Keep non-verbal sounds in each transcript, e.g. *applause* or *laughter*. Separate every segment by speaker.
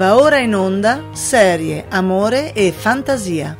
Speaker 1: Va ora in onda serie Amore e Fantasia.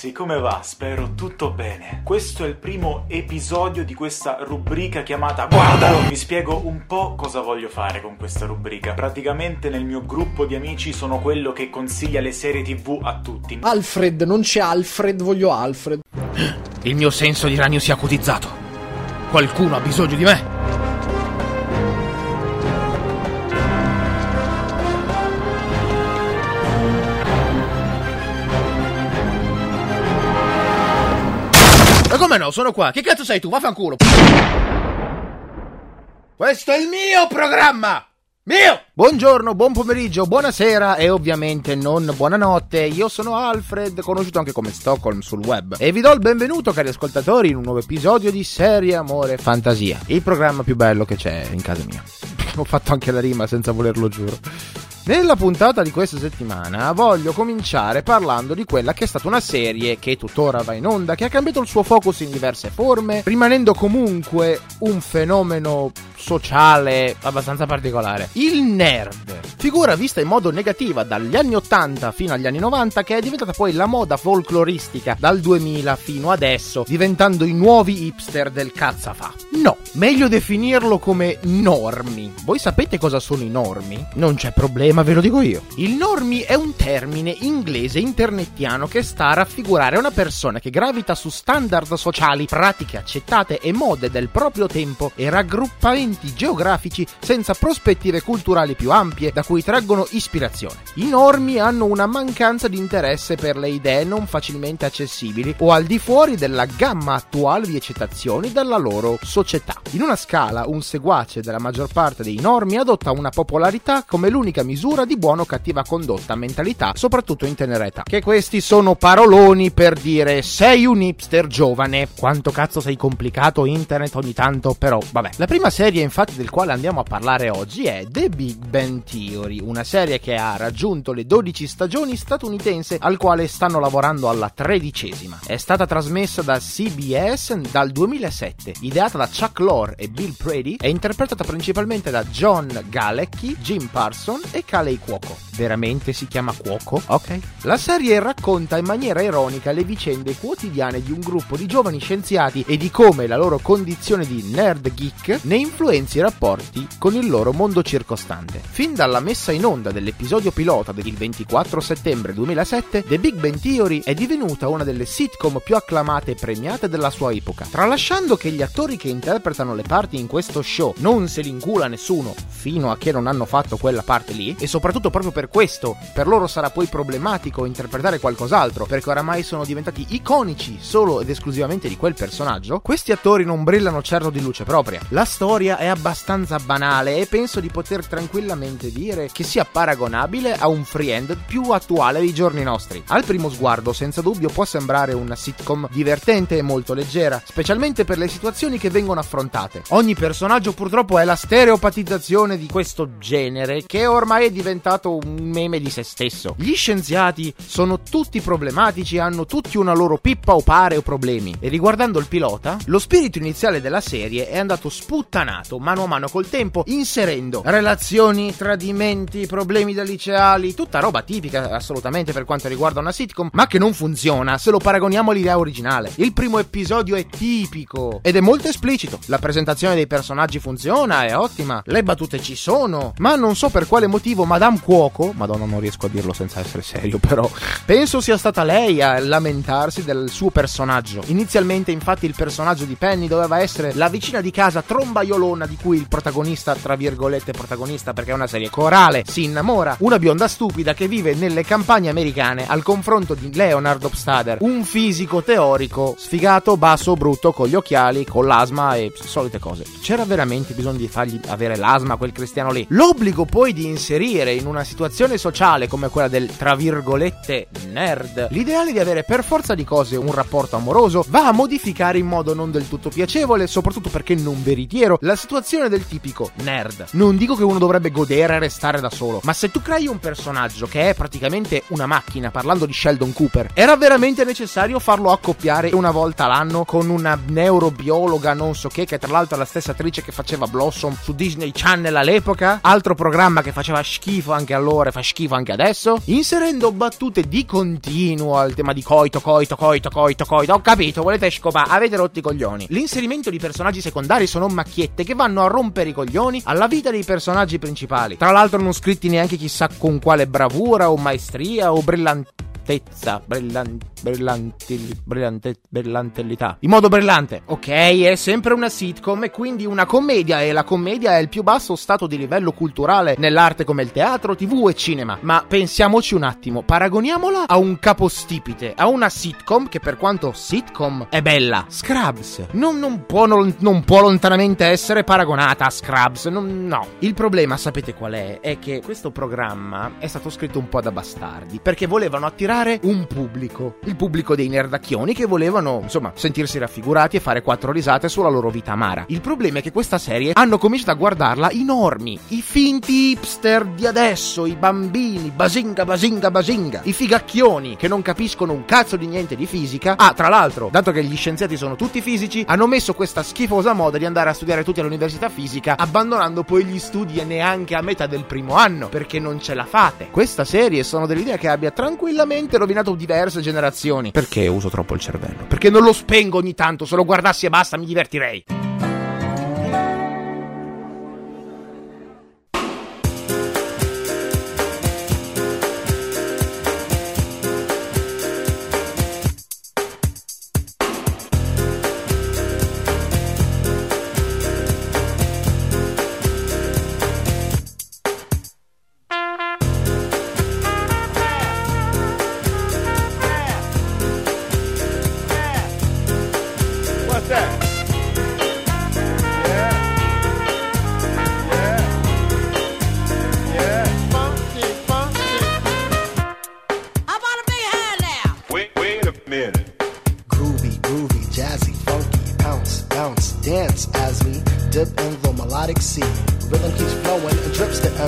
Speaker 2: Ragazzi, come va? Spero tutto bene. Questo è il primo episodio di questa rubrica chiamata Guardalo! Vi spiego un po' cosa voglio fare con questa rubrica. Praticamente nel mio gruppo di amici sono quello che consiglia le serie tv a tutti.
Speaker 3: Alfred, non c'è Alfred, voglio Alfred.
Speaker 4: Il mio senso di ragno si è acutizzato. Qualcuno ha bisogno di me. Come no? Sono qua. Che cazzo sei tu? Vaffanculo. Questo è il mio programma! Mio! Buongiorno, buon pomeriggio, buonasera e ovviamente non buonanotte. Io sono Alfred, conosciuto anche come Stockholm sul web. E vi do il benvenuto, cari ascoltatori, in un nuovo episodio di Serie Amore e Fantasia. Il programma più bello che c'è in casa mia. *laughs* Ho fatto anche la rima senza volerlo, giuro. Nella puntata di questa settimana voglio cominciare parlando di quella che è stata una serie che tuttora va in onda, che ha cambiato il suo focus in diverse forme, rimanendo comunque un fenomeno sociale abbastanza particolare. Il nerd, figura vista in modo negativa dagli anni 80 fino agli anni 90, che è diventata poi la moda folcloristica dal 2000 fino adesso, diventando i nuovi hipster del cazzafà. No, meglio definirlo come normi. Voi sapete cosa sono i normi? Non c'è problema, ve lo dico io. Il normi è un termine inglese internettiano che sta a raffigurare una persona che gravita su standard sociali, pratiche accettate e mode del proprio tempo e raggruppamenti geografici senza prospettive culturali più ampie da cui traggono ispirazione. I normi hanno una mancanza di interesse per le idee non facilmente accessibili o al di fuori della gamma attuale di accettazioni della loro società. In una scala, un seguace della maggior parte dei normi adotta una popolarità come l'unica misura di buona o cattiva condotta, mentalità, soprattutto in tenera età. Che questi sono paroloni per dire sei un hipster giovane. Quanto cazzo sei complicato internet ogni tanto, però vabbè. La prima serie infatti del quale andiamo a parlare oggi è The Big Bang Theory, una serie che ha raggiunto le 12 stagioni statunitense al quale stanno lavorando alla tredicesima. È stata trasmessa da CBS dal 2007, ideata da Chuck Lorre e Bill Prady e interpretata principalmente da John Galecki, Jim Parson e Kalei Cuoco. Veramente si chiama Cuoco? Ok. La serie racconta in maniera ironica le vicende quotidiane di un gruppo di giovani scienziati e di come la loro condizione di nerd geek ne influenzi i rapporti con il loro mondo circostante. Fin dalla messa in onda dell'episodio pilota del 24 settembre 2007, The Big Bang Theory è divenuta una delle sitcom più acclamate e premiate della sua epoca. Tralasciando che gli attori che interpretano le parti in questo show non se li incula nessuno fino a che non hanno fatto quella parte lì, e soprattutto proprio per questo, per loro sarà poi problematico interpretare qualcos'altro, perché oramai sono diventati iconici solo ed esclusivamente di quel personaggio, questi attori non brillano certo di luce propria. La storia è abbastanza banale e penso di poter tranquillamente dire che sia paragonabile a un friend più attuale dei giorni nostri. Al primo sguardo, senza dubbio, può sembrare una sitcom divertente e molto leggera, specialmente per le situazioni che vengono affrontate. Ogni personaggio purtroppo è la stereopatizzazione di questo genere che ormai diventato un meme di se stesso. Gli scienziati sono tutti problematici hanno tutti una loro pippa o pare o problemi. E riguardando il pilota, lo spirito iniziale della serie è andato sputtanato mano a mano col tempo, inserendo relazioni, tradimenti, problemi da liceali, tutta roba tipica assolutamente per quanto riguarda una sitcom, ma che non funziona se lo paragoniamo all'idea originale. Il primo episodio è tipico ed è molto esplicito. La presentazione dei personaggi funziona, è ottima, le battute ci sono, ma non so per quale motivo Madame Cuoco, madonna non riesco a dirlo senza essere serio però, penso sia stata lei a lamentarsi del suo personaggio. Inizialmente infatti il personaggio di Penny doveva essere la vicina di casa trombaiolona di cui il protagonista, tra virgolette protagonista perché è una serie corale, si innamora, una bionda stupida che vive nelle campagne americane al confronto di Leonard Hofstadter, un fisico teorico sfigato, basso, brutto, con gli occhiali, con l'asma e solite cose. C'era veramente bisogno di fargli avere l'asma quel cristiano lì. L'obbligo poi di inserire inserire in una situazione sociale come quella del tra virgolette nerd l'ideale di avere per forza di cose un rapporto amoroso va a modificare in modo non del tutto piacevole, soprattutto perché non veritiero, la situazione del tipico nerd. Non dico che uno dovrebbe godere e restare da solo, ma se tu crei un personaggio che è praticamente una macchina, parlando di Sheldon Cooper, era veramente necessario farlo accoppiare una volta l'anno con una neurobiologa non so che, che tra l'altro è la stessa attrice che faceva Blossom su Disney Channel all'epoca, altro programma che faceva schifo anche allora e fa schifo anche adesso, inserendo battute di continuo al tema di coito, coito, coito, coito, coito. Ho capito, volete scopare, avete rotto i coglioni. L'inserimento di personaggi secondari sono macchiette che vanno a rompere i coglioni alla vita dei personaggi principali. Tra l'altro non scritti neanche chissà con quale bravura o maestria o brillantezza, brillan- brillanti- brillante- brillantellità. In modo brillante. Ok, è sempre una sitcom e quindi una commedia e la commedia è il più basso stato di livello culturale nell'arte come il teatro, tv e cinema. Ma pensiamoci un attimo, paragoniamola a un capostipite, a una sitcom che per quanto sitcom è bella. Scrubs non, non può, non, non può lontanamente essere paragonata a Scrubs, no. Il problema, sapete qual è? È che questo programma è stato scritto un po' da bastardi, perché volevano attirare un pubblico, il pubblico dei nerdacchioni che volevano, insomma, sentirsi raffigurati e fare quattro risate sulla loro vita amara. Il problema è che questa serie hanno cominciato a guardarla i normi, i finti hipster di adesso, i bambini, basinga, basinga, basinga, i figacchioni che non capiscono un cazzo di niente di fisica. Ah, tra l'altro, dato che gli scienziati sono tutti fisici, hanno messo questa schifosa moda di andare a studiare tutti all'università fisica, abbandonando poi gli studi neanche a metà del primo anno, perché non ce la fate. Questa serie sono dell'idea che abbia tranquillamente rovinato diverse generazioni. Perché uso troppo il cervello? Perché non lo spengo ogni tanto, se lo guardassi e basta mi divertirei.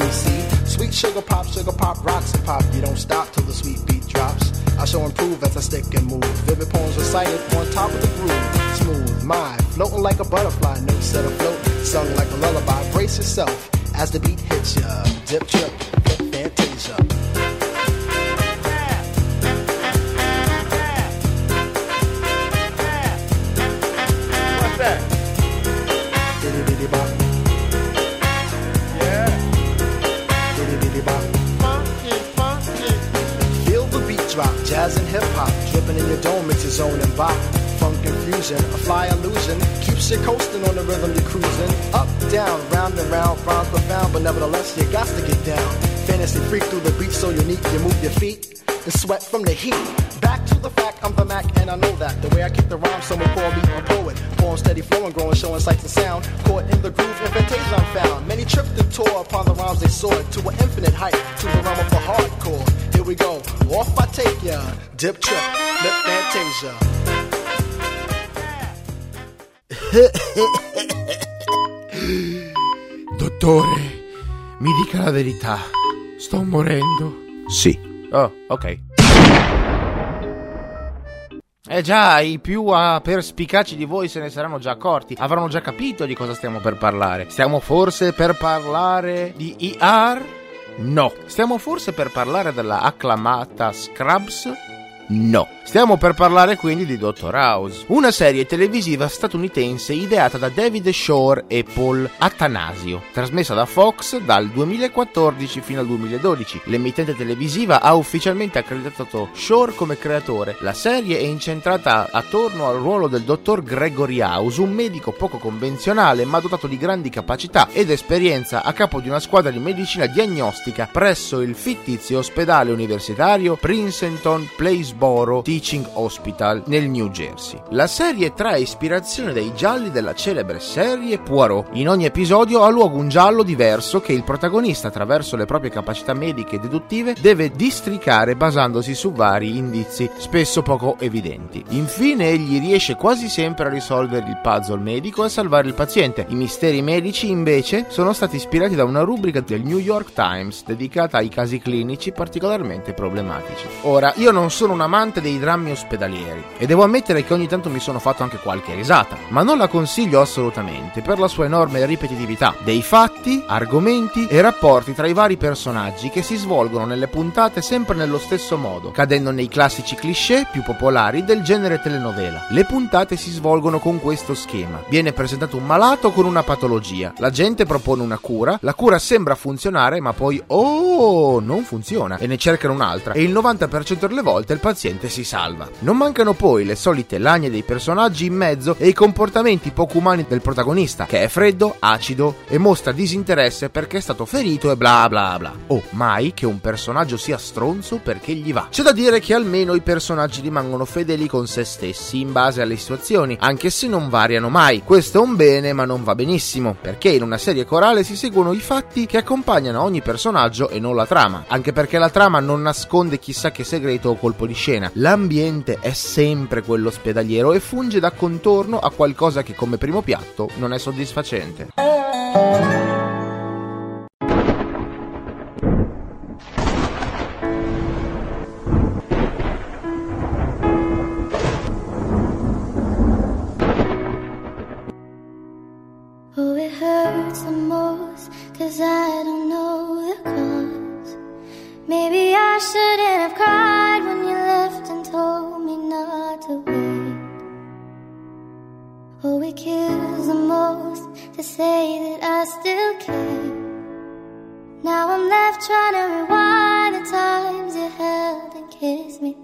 Speaker 5: MC. Sweet sugar pop, sugar pop, rocks and pop. You don't stop till the sweet beat drops. I shall improve as I stick and move. Vivid poems recited on top of the groove. Smooth, mind, floating like a butterfly, notes set afloat, sung like a lullaby. Brace yourself as the beat hits ya. Dip, trip, fantasia. In dome, it's your zone and bop. Funk infusion, a fly illusion, keeps you coasting on the rhythm you're cruising. Up, down, round and round, rhymes profound, but nevertheless you got to get down. Fantasy freak through the beat so unique, you move your feet and sweat from the heat. Back to the fact, I'm the Mac and I know that. The way I kick the rhyme, someone call me a poet. Poem steady flowing, growing, showing sights and sound. Caught in the groove, in fantasia I'm found. Many tripped and tore upon the rhymes they soared to an infinite height, to the realm of the hardcore. Here we go, off I take ya. Dip trip, lip fantasia. *laughs*
Speaker 4: Dottore, mi dica la verità. Sto morendo. Sì. Oh, ok. Eh già, i più ah, perspicaci di voi se ne saranno già accorti. Avranno già capito di cosa stiamo per parlare. Stiamo forse per parlare di ER? No. Stiamo forse per parlare della acclamata Scrubs? No. Stiamo per parlare quindi di Dr. House, una serie televisiva statunitense ideata da David Shore e Paul Attanasio, trasmessa da Fox dal 2014 fino al 2012. L'emittente televisiva ha ufficialmente accreditato Shore come creatore. La serie è incentrata attorno al ruolo del dottor Gregory House, un medico poco convenzionale ma dotato di grandi capacità ed esperienza a capo di una squadra di medicina diagnostica presso il fittizio ospedale universitario Princeton Place Jonesboro Teaching Hospital nel New Jersey. La serie trae ispirazione dai gialli della celebre serie Poirot. In ogni episodio ha luogo un giallo diverso che il protagonista, attraverso le proprie capacità mediche e deduttive, deve districare basandosi su vari indizi, spesso poco evidenti. Infine egli riesce quasi sempre a risolvere il puzzle medico e a salvare il paziente. I misteri medici invece sono stati ispirati da una rubrica del New York Times dedicata ai casi clinici particolarmente problematici. Ora, io non sono un amante dei drammi ospedalieri e devo ammettere che ogni tanto mi sono fatto anche qualche risata, ma non la consiglio assolutamente per la sua enorme ripetitività dei fatti, argomenti e rapporti tra i vari personaggi che si svolgono nelle puntate sempre nello stesso modo, cadendo nei classici cliché più popolari del genere telenovela. Le puntate si svolgono con questo schema. Viene presentato un malato con una patologia, la gente propone una cura, la cura sembra funzionare ma poi oh, non funziona e ne cercano un'altra e il 90% delle volte il paziente si salva. Non mancano poi le solite lagne dei personaggi in mezzo e i comportamenti poco umani del protagonista, che è freddo, acido e mostra disinteresse perché è stato ferito e bla bla bla. Oh, mai che un personaggio sia stronzo perché gli va. C'è da dire che almeno i personaggi rimangono fedeli con se stessi in base alle situazioni, anche se non variano mai. Questo è un bene, ma non va benissimo, perché in una serie corale si seguono i fatti che accompagnano ogni personaggio e non la trama, anche perché la trama non nasconde chissà che segreto o colpo di scena. L'ambiente è sempre quello ospedaliero e funge da contorno a qualcosa che come primo piatto non è soddisfacente.
Speaker 6: Oh, it kills the most to say that I still care. Now I'm left trying to rewind the times you held and kissed me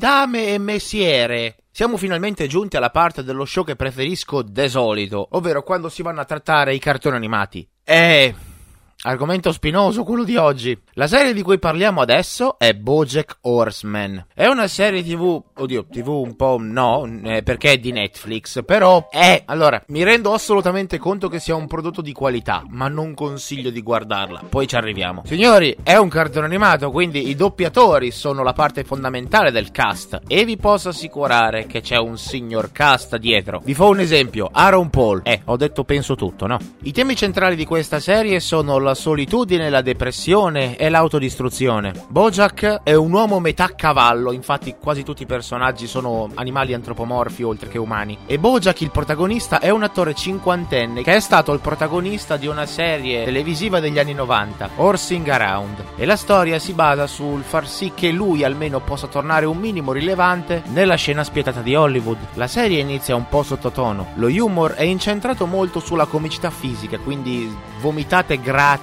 Speaker 4: Medame e messiere. Siamo finalmente giunti alla parte dello show che preferisco de solito, ovvero quando si vanno a trattare i cartoni animati. Eh. Argomento spinoso quello di oggi. La serie di cui parliamo adesso è Bojack Horseman. È una serie TV, oddio, TV un po' no, eh, perché è di Netflix, però è allora, mi rendo assolutamente conto che sia un prodotto di qualità, ma non consiglio di guardarla. Poi ci arriviamo. Signori, è un cartone animato, quindi i doppiatori sono la parte fondamentale del cast e vi posso assicurare che c'è un signor cast dietro. Vi fa un esempio, Aaron Paul. Eh, ho detto penso tutto, no? I temi centrali di questa serie sono la solitudine, la depressione e l'autodistruzione. Bojack è un uomo metà cavallo, infatti quasi tutti i personaggi sono animali antropomorfi oltre che umani. E Bojack, il protagonista, è un attore cinquantenne che è stato il protagonista di una serie televisiva degli anni 90, Horsing Around. E la storia si basa sul far sì che lui almeno possa tornare un minimo rilevante nella scena spietata di Hollywood. La serie inizia un po' sottotono. Lo humor è incentrato molto sulla comicità fisica, quindi vomitate gratis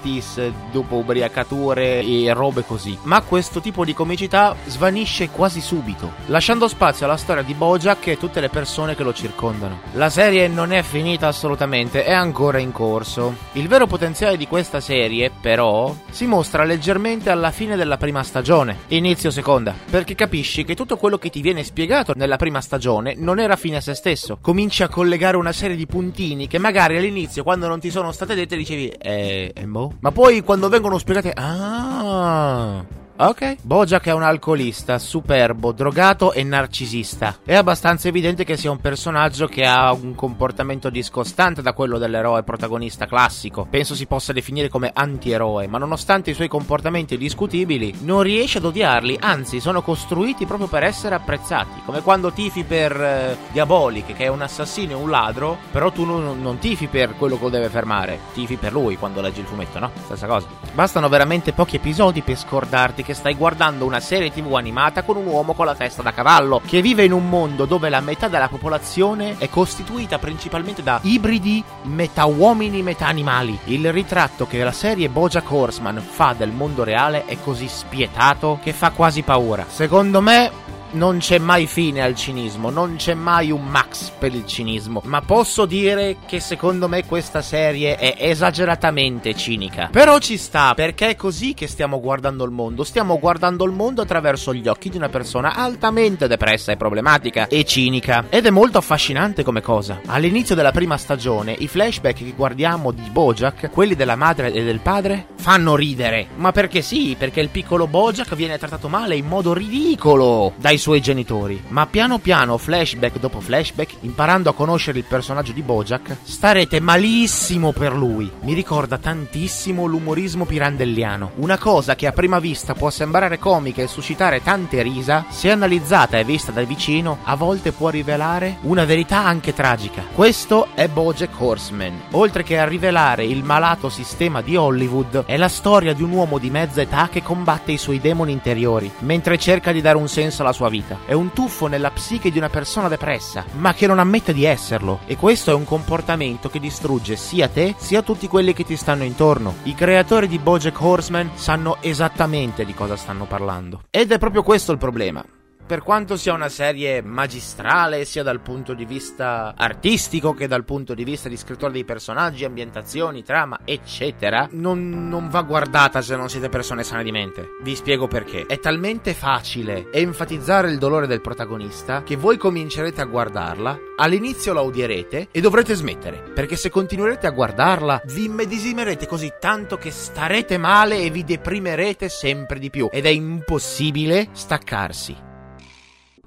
Speaker 4: dopo ubriacature e robe così. Ma questo tipo di comicità svanisce quasi subito, lasciando spazio alla storia di Bojack e tutte le persone che lo circondano. La serie non è finita assolutamente, è ancora in corso. Il vero potenziale di questa serie, però, si mostra leggermente alla fine della prima stagione, inizio seconda, perché capisci che tutto quello che ti viene spiegato nella prima stagione non era fine a se stesso. Cominci a collegare una serie di puntini che magari all'inizio, quando non ti sono state dette, dicevi, eh, eh boh. Ma poi quando vengono spiegate, ah. Ok. Bojack è un alcolista, superbo, drogato e narcisista. È abbastanza evidente che sia un personaggio che ha un comportamento discostante da quello dell'eroe protagonista classico. Penso si possa definire come antieroe, ma nonostante i suoi comportamenti discutibili, non riesce ad odiarli, anzi sono costruiti proprio per essere apprezzati. Come quando tifi per eh, Diabolic, che è un assassino e un ladro, però tu non, non tifi per quello che lo deve fermare, tifi per lui quando leggi il fumetto, no? Stessa cosa. Bastano veramente pochi episodi per scordarti che stai guardando una serie tv animata con un uomo con la testa da cavallo, che vive in un mondo dove la metà della popolazione è costituita principalmente da ibridi metà uomini, metà animali. Il ritratto che la serie Bojack Horseman fa del mondo reale è così spietato che fa quasi paura. Secondo me non c'è mai fine al cinismo, non c'è mai un max per il cinismo, ma posso dire che secondo me questa serie è esageratamente cinica. Però ci sta, perché è così che stiamo guardando il mondo, stiamo guardando il mondo attraverso gli occhi di una persona altamente depressa e problematica e cinica. Ed è molto affascinante come cosa. All'inizio della prima stagione, i flashback che guardiamo di Bojack, quelli della madre e del padre, fanno ridere. Ma perché sì, perché il piccolo Bojack viene trattato male in modo ridicolo dai suoi genitori. Ma piano piano, flashback dopo flashback, imparando a conoscere il personaggio di Bojack, starete malissimo per lui. Mi ricorda tantissimo l'umorismo pirandelliano. Una cosa che a prima vista può sembrare comica e suscitare tante risa, se analizzata e vista da vicino, a volte può rivelare una verità anche tragica. Questo è Bojack Horseman. Oltre che a rivelare il malato sistema di Hollywood, è la storia di un uomo di mezza età che combatte i suoi demoni interiori, mentre cerca di dare un senso alla sua vita. È un tuffo nella psiche di una persona depressa, ma che non ammette di esserlo. E questo è un comportamento che distrugge sia te, sia tutti quelli che ti stanno intorno. I creatori di Bojack Horseman sanno esattamente di cosa stanno parlando. Ed è proprio questo il problema. Per quanto sia una serie magistrale, sia dal punto di vista artistico che dal punto di vista di scrittura dei personaggi, ambientazioni, trama, eccetera, non, non va guardata se non siete persone sane di mente. Vi spiego perché. È talmente facile enfatizzare il dolore del protagonista che voi comincerete a guardarla, all'inizio la odierete e dovrete smettere. Perché se continuerete a guardarla, vi immedesimerete così tanto che starete male e vi deprimerete sempre di più. Ed è impossibile staccarsi.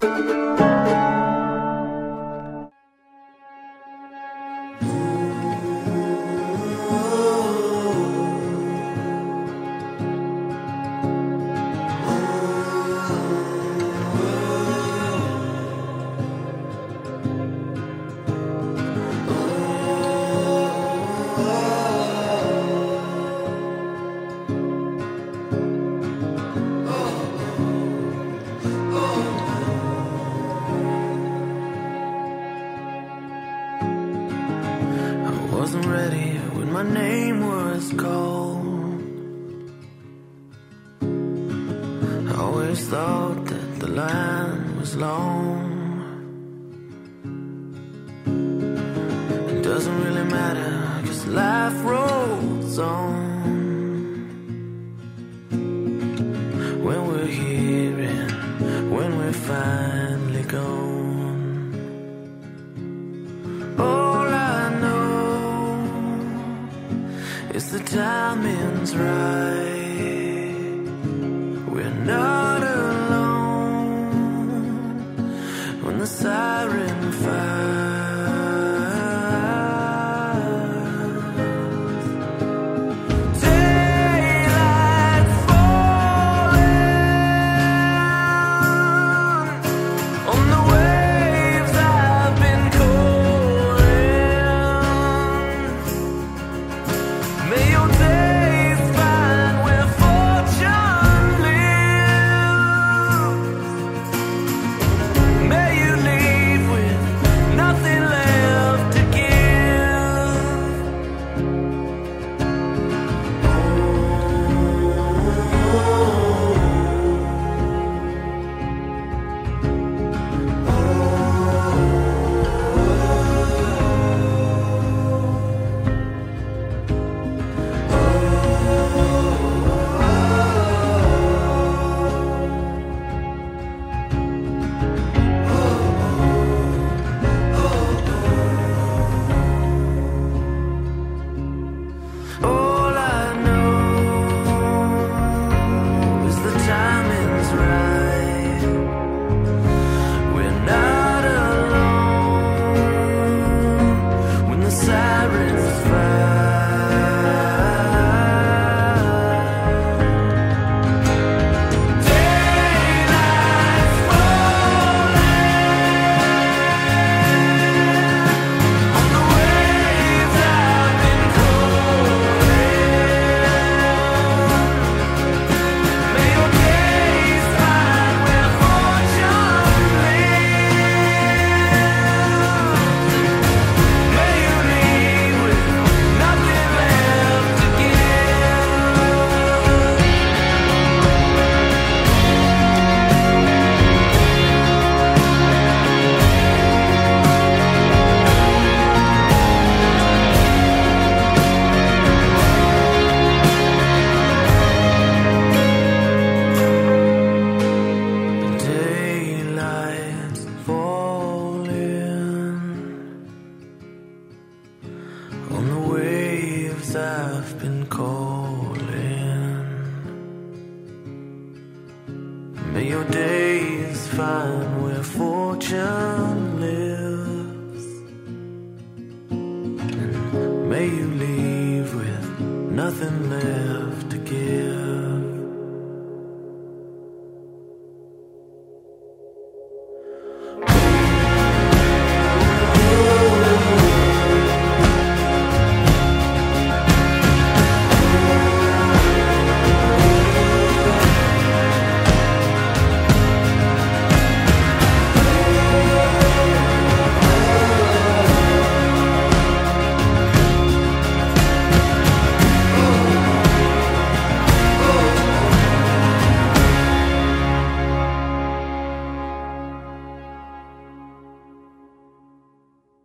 Speaker 7: I doesn't really matter, cause life rolls on. When we're here and when we're finally gone. All I know is the timing's right.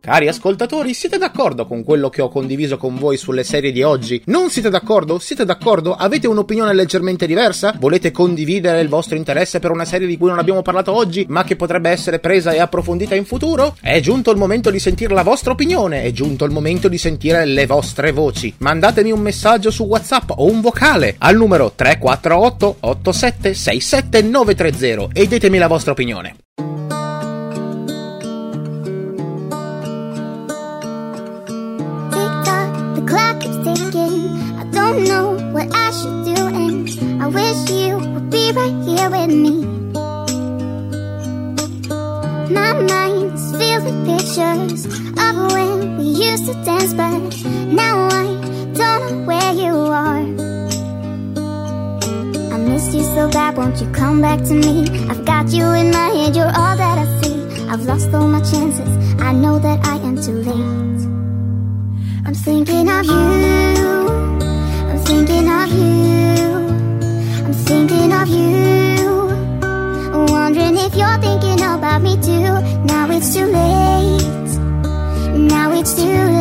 Speaker 4: Cari ascoltatori, siete d'accordo con quello che ho condiviso con voi sulle serie di oggi? Non siete d'accordo? Siete d'accordo? Avete un'opinione leggermente diversa? Volete condividere il vostro interesse per una serie di cui non abbiamo parlato oggi, ma che potrebbe essere presa e approfondita in futuro? È giunto il momento di sentire la vostra opinione, è giunto il momento di sentire le vostre voci. Mandatemi un messaggio su WhatsApp o un vocale al numero 348 87 67 930 e ditemi la vostra opinione.
Speaker 8: Ticking. I don't know what I should do, and I wish you would be right here with me. My mind is filled with pictures of when we used to dance, but now I don't know where you are. I miss you so bad, won't you come back to me? I've got you in my head, you're all that I see. I've lost all my chances, I know that I am too late. I'm thinking of you. I'm thinking of you. I'm thinking of you. Wondering if you're thinking about me too. Now it's too late. Now it's too late.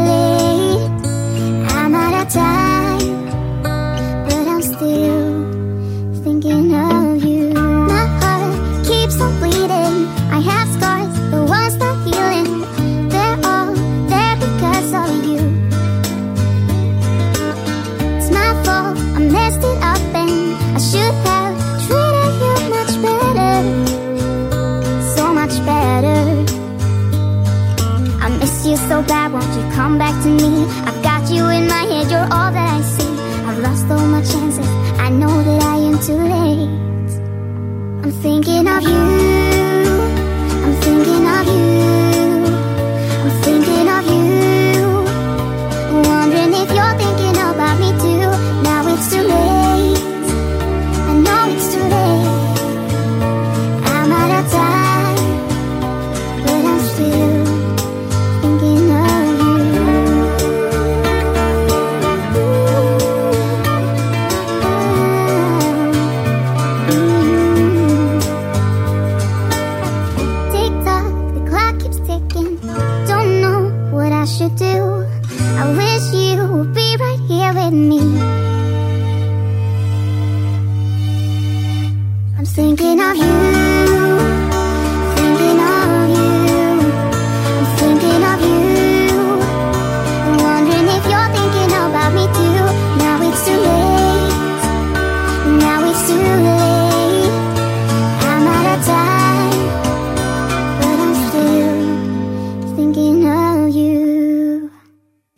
Speaker 8: To me. I've got you in my head, you're all that I see. I've lost all my chances, I know that I am too late. I'm thinking of you.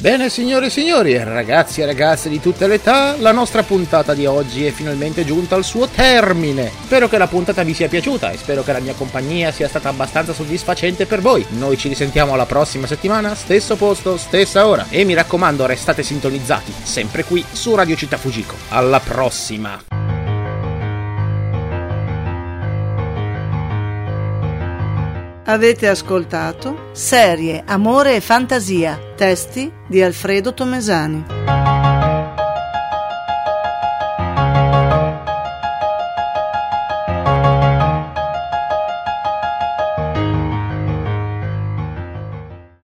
Speaker 4: Bene signore e signori, ragazzi e ragazze di tutte le età, la nostra puntata di oggi è finalmente giunta al suo termine. Spero che la puntata vi sia piaciuta e spero che la mia compagnia sia stata abbastanza soddisfacente per voi. Noi ci risentiamo la prossima settimana, stesso posto, stessa ora. E mi raccomando, restate sintonizzati, sempre qui su Radio Città Fujiko. Alla prossima!
Speaker 1: Avete ascoltato Serie, Amore e Fantasia, testi di Alfredo Tomesani.